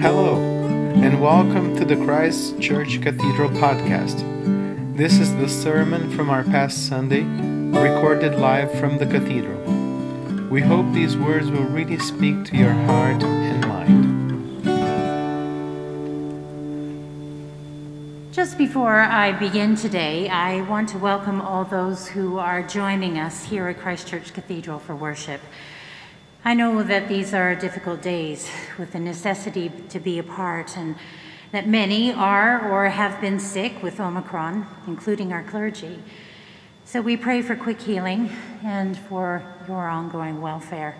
Hello, and welcome to the Christ Church Cathedral podcast. This is the sermon from our past Sunday, recorded live from the cathedral. We hope these words will really speak to your heart Just before I begin today, I want to welcome all those who are joining us here at Christ Church Cathedral for worship. I know that these are difficult days with the necessity to be apart, and that many are or have been sick with Omicron, including our clergy. So we pray for quick healing and for your ongoing welfare.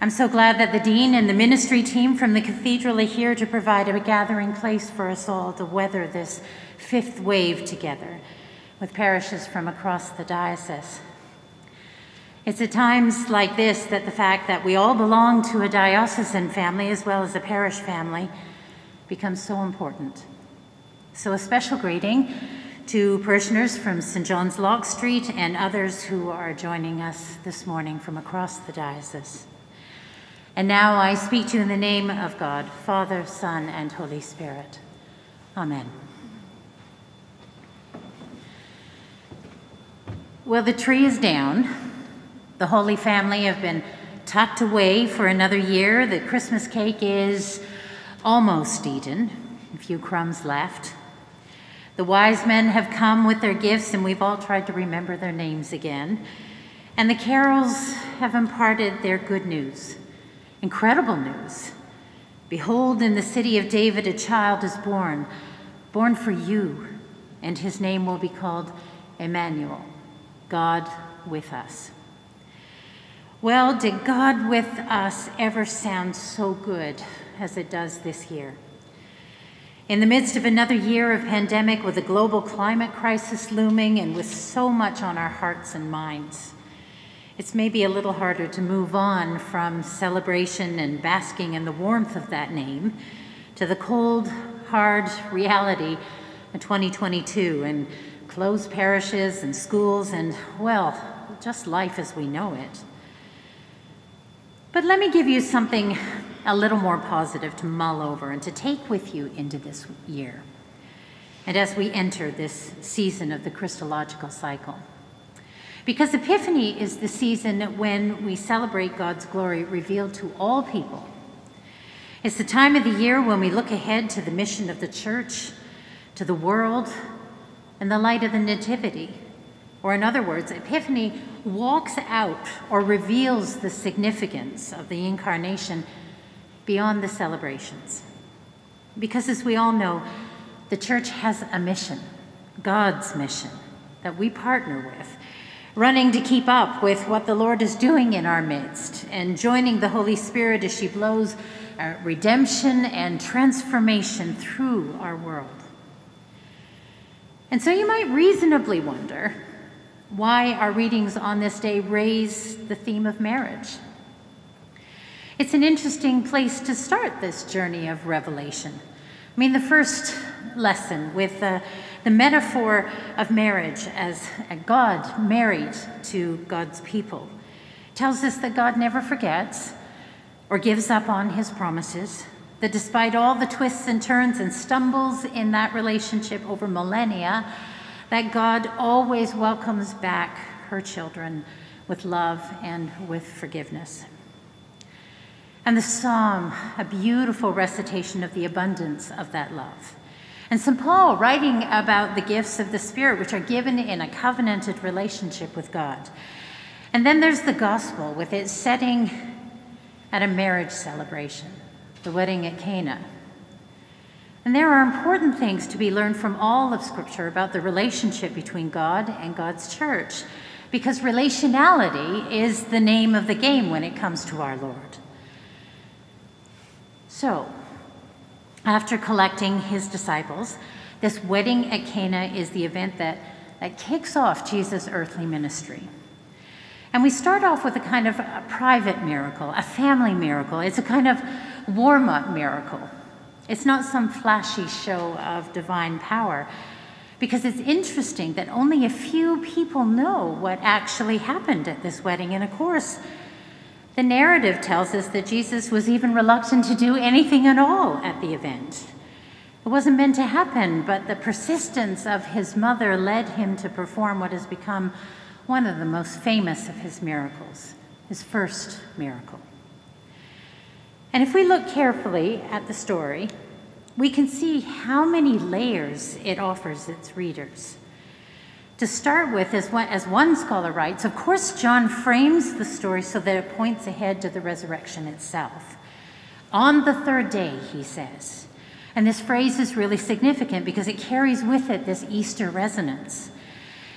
I'm so glad that the Dean and the ministry team from the cathedral are here to provide a gathering place for us all to weather this fifth wave together with parishes from across the diocese. It's at times like this that the fact that we all belong to a diocesan family as well as a parish family becomes so important. So, a special greeting to parishioners from St. John's Lock Street and others who are joining us this morning from across the diocese. And now I speak to you in the name of God, Father, Son, and Holy Spirit. Amen. Well, the tree is down. The Holy Family have been tucked away for another year. The Christmas cake is almost eaten, a few crumbs left. The wise men have come with their gifts, and we've all tried to remember their names again. And the carols have imparted their good news, incredible news. Behold, in the city of David, a child is born, born for you, and his name will be called Emmanuel, God with us. Well, did God with us ever sound so good as it does this year? In the midst of another year of pandemic with a global climate crisis looming and with so much on our hearts and minds, it's maybe a little harder to move on from celebration and basking in the warmth of that name to the cold, hard reality of 2022 and closed parishes and schools and, well, just life as we know it. But let me give you something a little more positive to mull over and to take with you into this year. And as we enter this season of the Christological cycle. Because Epiphany is the season when we celebrate God's glory revealed to all people. It's the time of the year when we look ahead to the mission of the church, to the world, and the light of the Nativity or, in other words, Epiphany walks out or reveals the significance of the incarnation beyond the celebrations. Because, as we all know, the church has a mission, God's mission, that we partner with, running to keep up with what the Lord is doing in our midst and joining the Holy Spirit as she blows uh, redemption and transformation through our world. And so you might reasonably wonder why our readings on this day raise the theme of marriage. It's an interesting place to start this journey of revelation. I mean, the first lesson with the, the metaphor of marriage as God married to God's people tells us that God never forgets or gives up on his promises, that despite all the twists and turns and stumbles in that relationship over millennia, that God always welcomes back her children with love and with forgiveness. And the psalm, a beautiful recitation of the abundance of that love. And St. Paul writing about the gifts of the Spirit, which are given in a covenanted relationship with God. And then there's the gospel with its setting at a marriage celebration, the wedding at Cana. And there are important things to be learned from all of Scripture about the relationship between God and God's church, because relationality is the name of the game when it comes to our Lord. So, after collecting his disciples, this wedding at Cana is the event that, that kicks off Jesus' earthly ministry. And we start off with a kind of a private miracle, a family miracle. It's a kind of warm up miracle it's not some flashy show of divine power. because it's interesting that only a few people know what actually happened at this wedding. And of course, the narrative tells us that Jesus was even reluctant to do anything at all at the event. It wasn't meant to happen, but the persistence of his mother led him to perform what has become one of the most famous of his miracles, his first miracle. And if we look carefully at the story, we can see how many layers it offers its readers. To start with, as one, as one scholar writes, of course, John frames the story so that it points ahead to the resurrection itself. On the third day, he says. And this phrase is really significant because it carries with it this Easter resonance.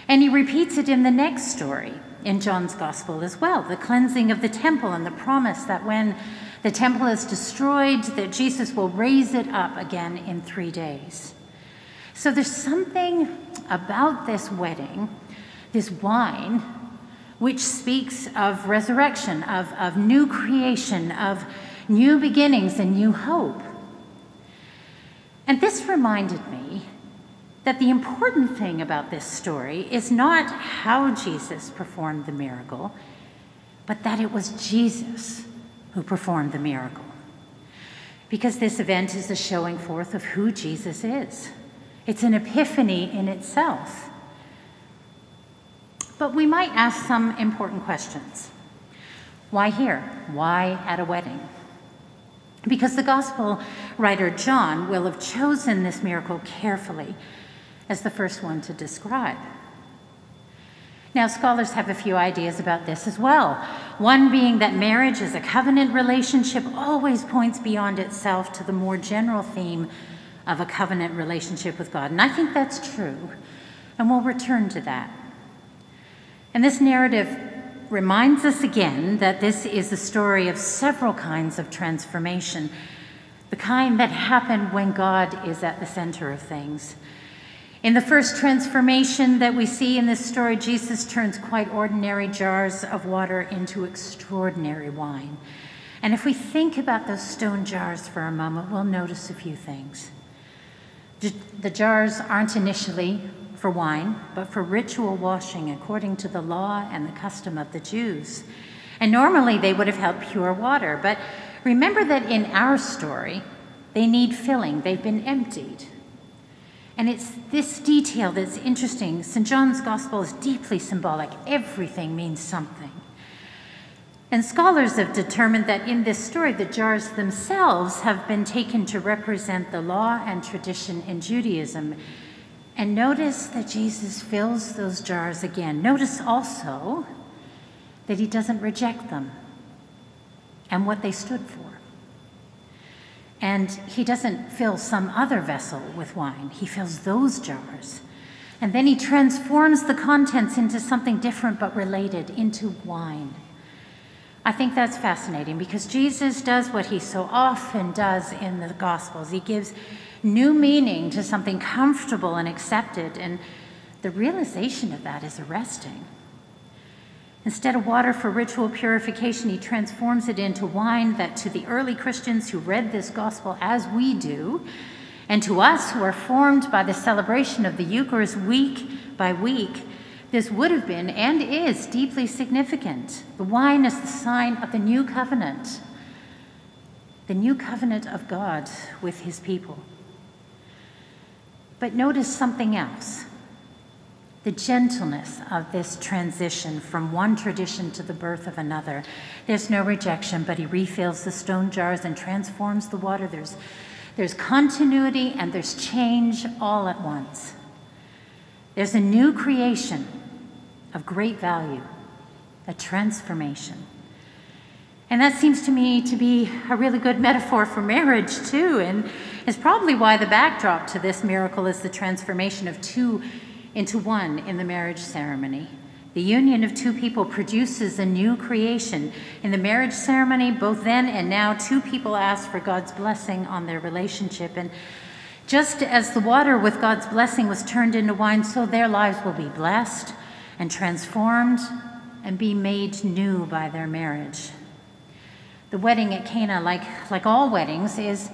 And he repeats it in the next story in John's gospel as well the cleansing of the temple and the promise that when the temple is destroyed, that Jesus will raise it up again in three days. So there's something about this wedding, this wine, which speaks of resurrection, of, of new creation, of new beginnings and new hope. And this reminded me that the important thing about this story is not how Jesus performed the miracle, but that it was Jesus who performed the miracle. Because this event is a showing forth of who Jesus is. It's an epiphany in itself. But we might ask some important questions. Why here? Why at a wedding? Because the gospel writer John will have chosen this miracle carefully as the first one to describe. Now, scholars have a few ideas about this as well. One being that marriage as a covenant relationship always points beyond itself to the more general theme of a covenant relationship with God. And I think that's true. And we'll return to that. And this narrative reminds us again that this is a story of several kinds of transformation, the kind that happen when God is at the center of things. In the first transformation that we see in this story, Jesus turns quite ordinary jars of water into extraordinary wine. And if we think about those stone jars for a moment, we'll notice a few things. The jars aren't initially for wine, but for ritual washing according to the law and the custom of the Jews. And normally they would have held pure water, but remember that in our story, they need filling, they've been emptied. And it's this detail that's interesting. St. John's Gospel is deeply symbolic, everything means something. And scholars have determined that in this story, the jars themselves have been taken to represent the law and tradition in Judaism. And notice that Jesus fills those jars again. Notice also that he doesn't reject them and what they stood for. And he doesn't fill some other vessel with wine, he fills those jars. And then he transforms the contents into something different but related, into wine. I think that's fascinating because Jesus does what he so often does in the Gospels. He gives new meaning to something comfortable and accepted, and the realization of that is arresting. Instead of water for ritual purification, he transforms it into wine that to the early Christians who read this gospel as we do, and to us who are formed by the celebration of the Eucharist week by week, this would have been and is deeply significant. The wine is the sign of the new covenant, the new covenant of God with his people. But notice something else the gentleness of this transition from one tradition to the birth of another. There's no rejection, but he refills the stone jars and transforms the water. There's, there's continuity and there's change all at once. There's a new creation of great value, a transformation. And that seems to me to be a really good metaphor for marriage, too, and is probably why the backdrop to this miracle is the transformation of two into one in the marriage ceremony. The union of two people produces a new creation. In the marriage ceremony, both then and now, two people ask for God's blessing on their relationship. And just as the water with God's blessing was turned into wine, so their lives will be blessed and transformed and be made new by their marriage. The wedding at Cana, like, like all weddings, is,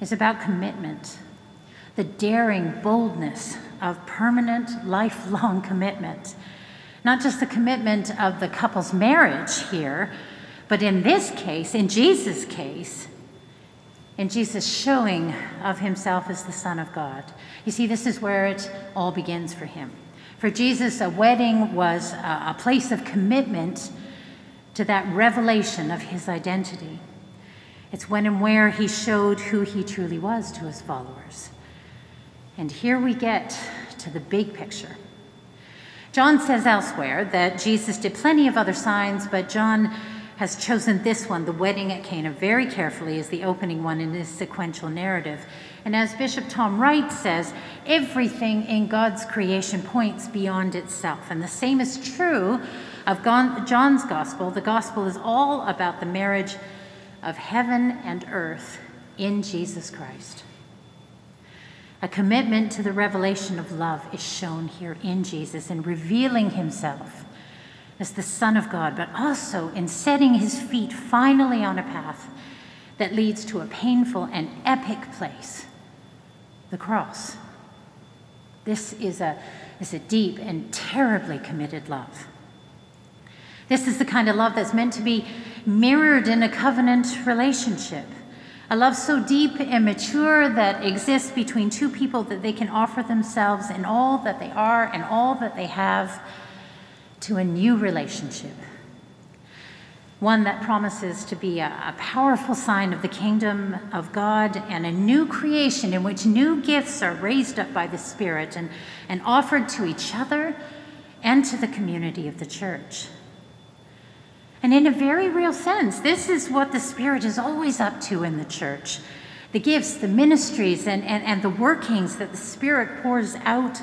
is about commitment, the daring boldness of permanent, lifelong commitment. Not just the commitment of the couple's marriage here, but in this case, in Jesus' case, in Jesus' showing of himself as the Son of God. You see, this is where it all begins for him. For Jesus, a wedding was a, place of commitment to that revelation of his identity. It's when and where he showed who he truly was to his followers. And here we get to the big picture. John says elsewhere that Jesus did plenty of other signs, but John has chosen this one, the wedding at Cana, very carefully as the opening one in his sequential narrative. And as Bishop Tom Wright says, everything in God's creation points beyond itself. And the same is true of John's gospel. The gospel is all about the marriage of heaven and earth in Jesus Christ. A commitment to the revelation of love is shown here in Jesus in revealing himself as the Son of God, but also in setting his feet finally on a path that leads to a painful and epic place the cross. This is a, is a deep and terribly committed love. This is the kind of love that's meant to be mirrored in a covenant relationship. A love so deep and mature that exists between two people that they can offer themselves in all that they are and all that they have to a new relationship. One that promises to be a, a, powerful sign of the kingdom of God and a new creation in which new gifts are raised up by the Spirit and, and offered to each other and to the community of the church. And in a very real sense, this is what the Spirit is always up to in the church the gifts, the ministries, and, and, and the workings that the Spirit pours out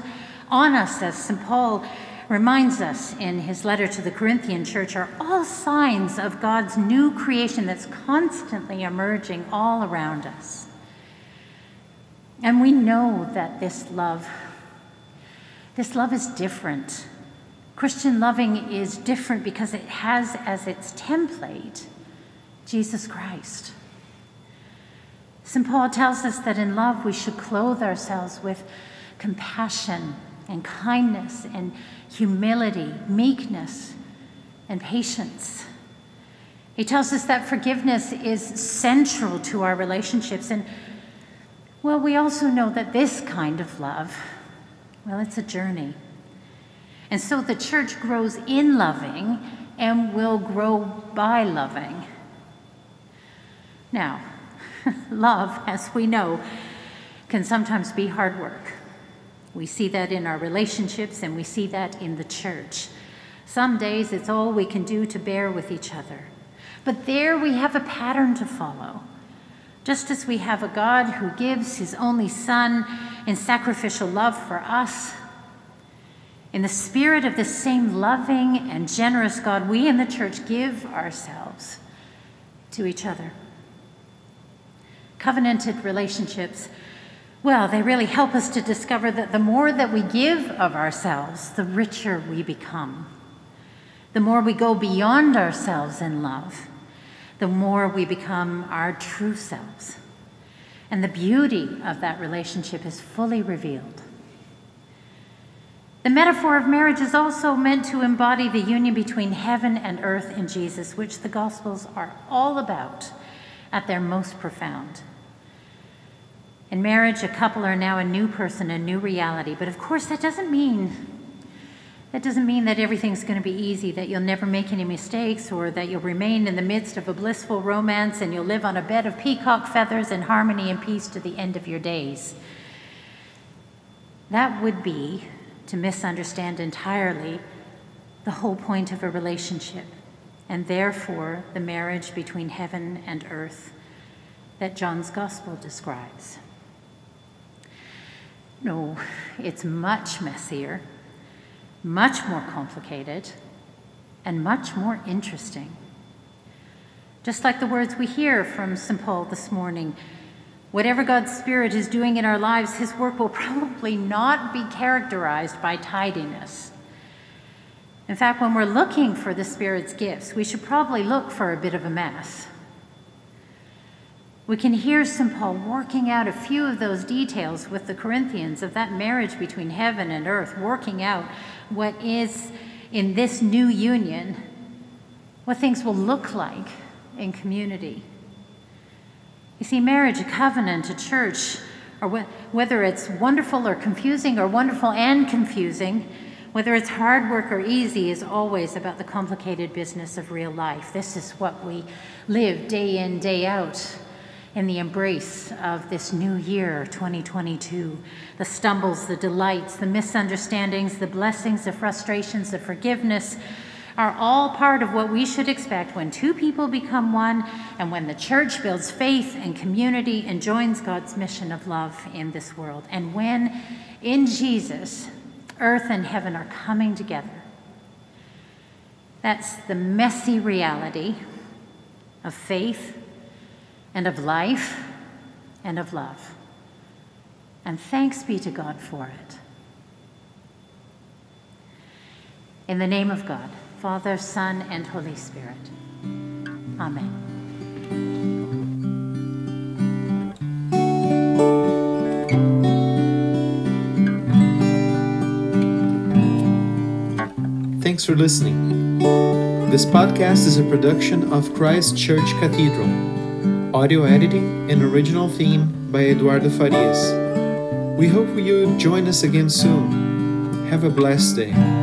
on us, as St. Paul reminds us in his letter to the Corinthian church, are all signs of God's new creation that's constantly emerging all around us. And we know that this love, this love is different Christian loving is different because it has as its template Jesus Christ. St. Paul tells us that in love we should clothe ourselves with compassion and kindness and humility, meekness and patience. He tells us that forgiveness is central to our relationships. And, well, we also know that this kind of love, well, it's a journey. And so the church grows in loving and will grow by loving. Now, love, as we know, can sometimes be hard work. We see that in our relationships and we see that in the church. Some days it's all we can do to bear with each other. But there we have a pattern to follow. Just as we have a God who gives his only Son in sacrificial love for us, in the spirit of this same loving and generous God, we in the church give ourselves to each other. Covenanted relationships, well, they really help us to discover that the more that we give of ourselves, the richer we become. The more we go beyond ourselves in love, the more we become our true selves. And the beauty of that relationship is fully revealed. The metaphor of marriage is also meant to embody the union between heaven and earth in Jesus, which the Gospels are all about at their most profound. In marriage, a couple are now a new person, a new reality. But of course, that doesn't mean that doesn't mean that everything's going to be easy, that you'll never make any mistakes, or that you'll remain in the midst of a blissful romance and you'll live on a bed of peacock feathers in harmony and peace to the end of your days. That would be to misunderstand entirely the whole point of a relationship, and therefore the marriage between heaven and earth that John's Gospel describes. No, it's much messier, much more complicated, and much more interesting. Just like the words we hear from St. Paul this morning Whatever God's Spirit is doing in our lives, His work will probably not be characterized by tidiness. In fact, when we're looking for the Spirit's gifts, we should probably look for a bit of a mess. We can hear St. Paul working out a few of those details with the Corinthians of that marriage between heaven and earth, working out what is in this new union, what things will look like in community. You see, marriage, a covenant, a church, or wh- whether it's wonderful or confusing, or wonderful and confusing, whether it's hard work or easy, is always about the complicated business of real life. This is what we live day in, day out in the embrace of this new year, 2022. The stumbles, the delights, the misunderstandings, the blessings, the frustrations, the forgiveness are all part of what we should expect when two people become one and when the church builds faith and community and joins God's mission of love in this world. And when in Jesus, earth and heaven are coming together. That's the messy reality of faith and of life and of love. And thanks be to God for it. In the name of God, Father, Son, and Holy Spirit. Amen. Thanks for listening. This podcast is a production of Christ Church Cathedral. Audio editing and original theme by Eduardo Farias. We hope you join us again soon. Have a blessed day.